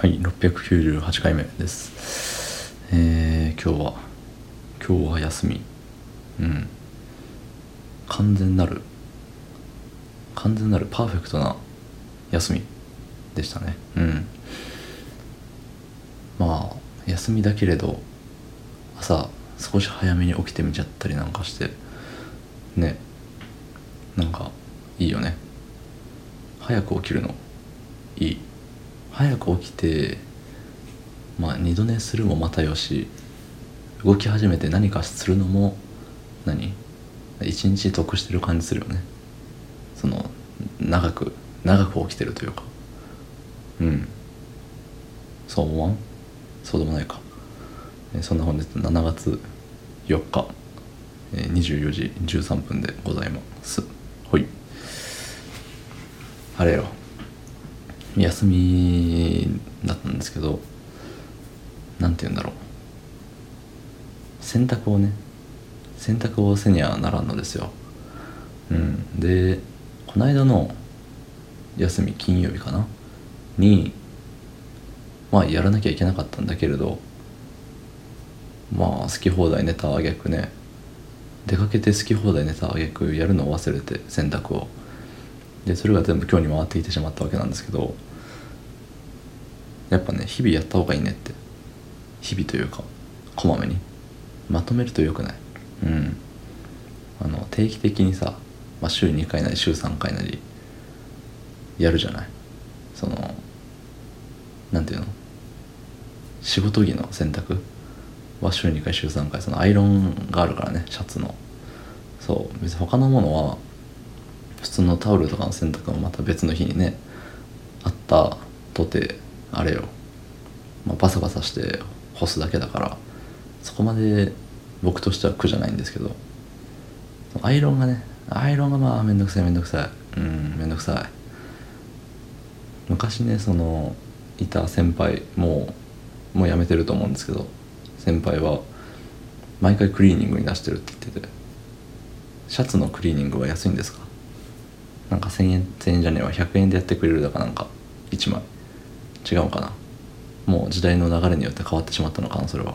はい698回目です。えー、今日は今日は休み。うん。完全なる完全なるパーフェクトな休みでしたね。うん。まあ休みだけれど朝少し早めに起きてみちゃったりなんかしてね。なんかいいよね。早く起きるのいい。早く起きてまあ二度寝するもまたよし動き始めて何かするのも何？一日得してる感じするよね。その長く長く起きてるというか。うん。そう思わん？そうでもないか。えそんな本日7月4日え24時13分でございます。ほい。あれよ。休みだったんですけどなんて言うんだろう。洗濯をね洗濯をせにゃならんのですよ。うん。でこの間の休み金曜日かな？にまあやらなきゃいけなかったんだけれどまあ好き放題ネタあげくね。出かけて好き放題ネタあげくやるのを忘れて洗濯を。でそれが全部今日に回ってきてしまったわけなんですけどやっぱね日々やった方がいいねって。日々というかこまめに。まとめるとよくない。うん。あの定期的にさ、まあ、週2回なり週3回なりやるじゃない。そのなんていうの？仕事着の洗濯は週2回週3回そのアイロンがあるからねシャツの。そう。別に他のものは普通のタオルとかの洗濯もまた別の日にねあったとてあれよ、まあ、バサバサして干すだけだからそこまで僕としては苦じゃないんですけど。アイロンがねアイロンがまあめんどくさいめんどくさい。うんめんどくさい。昔ねそのいた先輩もうもう辞めてると思うんですけど先輩は毎回クリーニングに出してるって言っててシャツのクリーニングは安いんですか？なんか1000円1000円じゃねえわ。100円でやってくれるだかなんか1枚。違うかな？もう時代の流れによって変わってしまったのかなそれは。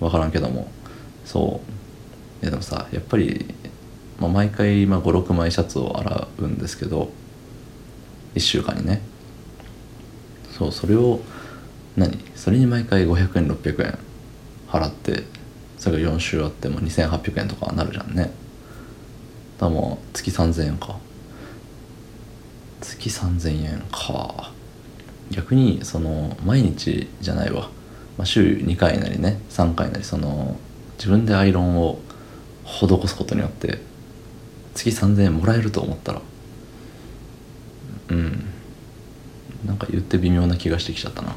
分からんけども。そう。いやでもさやっぱり、まあ、毎回、56枚シャツを洗うんですけど1週間にね。そうそれを何？それに毎回500円600円払ってそれが4週あっても2800円とかなるじゃんね。だもう月3000円か。月3000円か。逆にその毎日じゃないわ、まあ、週2回なりね3回なりその自分でアイロンを施すことによって月3000円もらえると思ったらうん。なんか言って微妙な気がしてきちゃったな。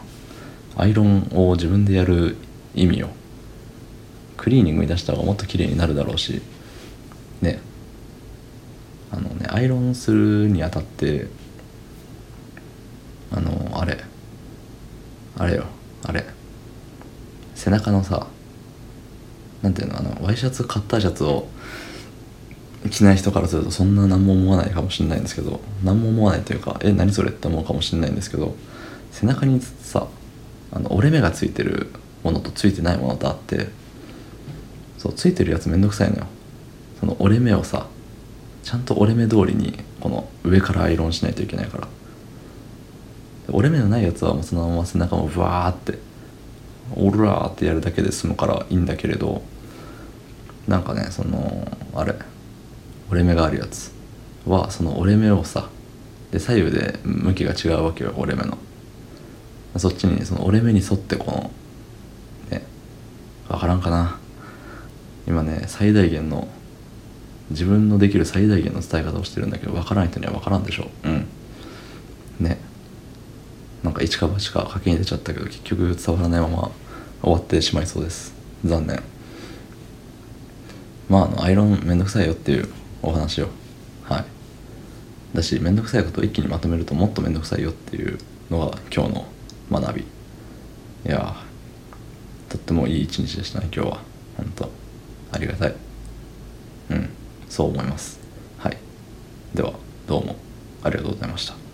アイロンを自分でやる意味をクリーニングに出した方がもっと綺麗になるだろうしね。あのねアイロンするにあたってあれ。あれよ。あれ。背中のさなんていうのあのワイシャツカッターシャツを着ない人からするとそんな何も思わないかもしれないんですけど何も思わないというかえ何それって思うかもしれないんですけど背中にさあの折れ目がついてるものとついてないものとあってそうついてるやつめんどくさいのよ。その折れ目をさちゃんと折れ目通りにこの上からアイロンしないといけないから。折れ目のないやつはもうそのまま背中もブワーってオルラーってやるだけで済むからいいんだけれどなんかねそのあれ折れ目があるやつはその折れ目をさで左右で向きが違うわけよ折れ目の。そっちにその折れ目に沿ってこのね分からんかな。今ね最大限の自分のできる最大限の伝え方をしてるんだけど分からん人には分からんでしょ。うん。なんか一か八か賭けに出ちゃったけど結局伝わらないまま終わってしまいそうです。残念。まあアイロンめんどくさいよっていうお話を。はい。だしめんどくさいことを一気にまとめるともっとめんどくさいよっていうのが今日の学び。いやとってもいい一日でしたね今日は。本当。ありがたい。うん。そう思います。はい。ではどうもありがとうございました。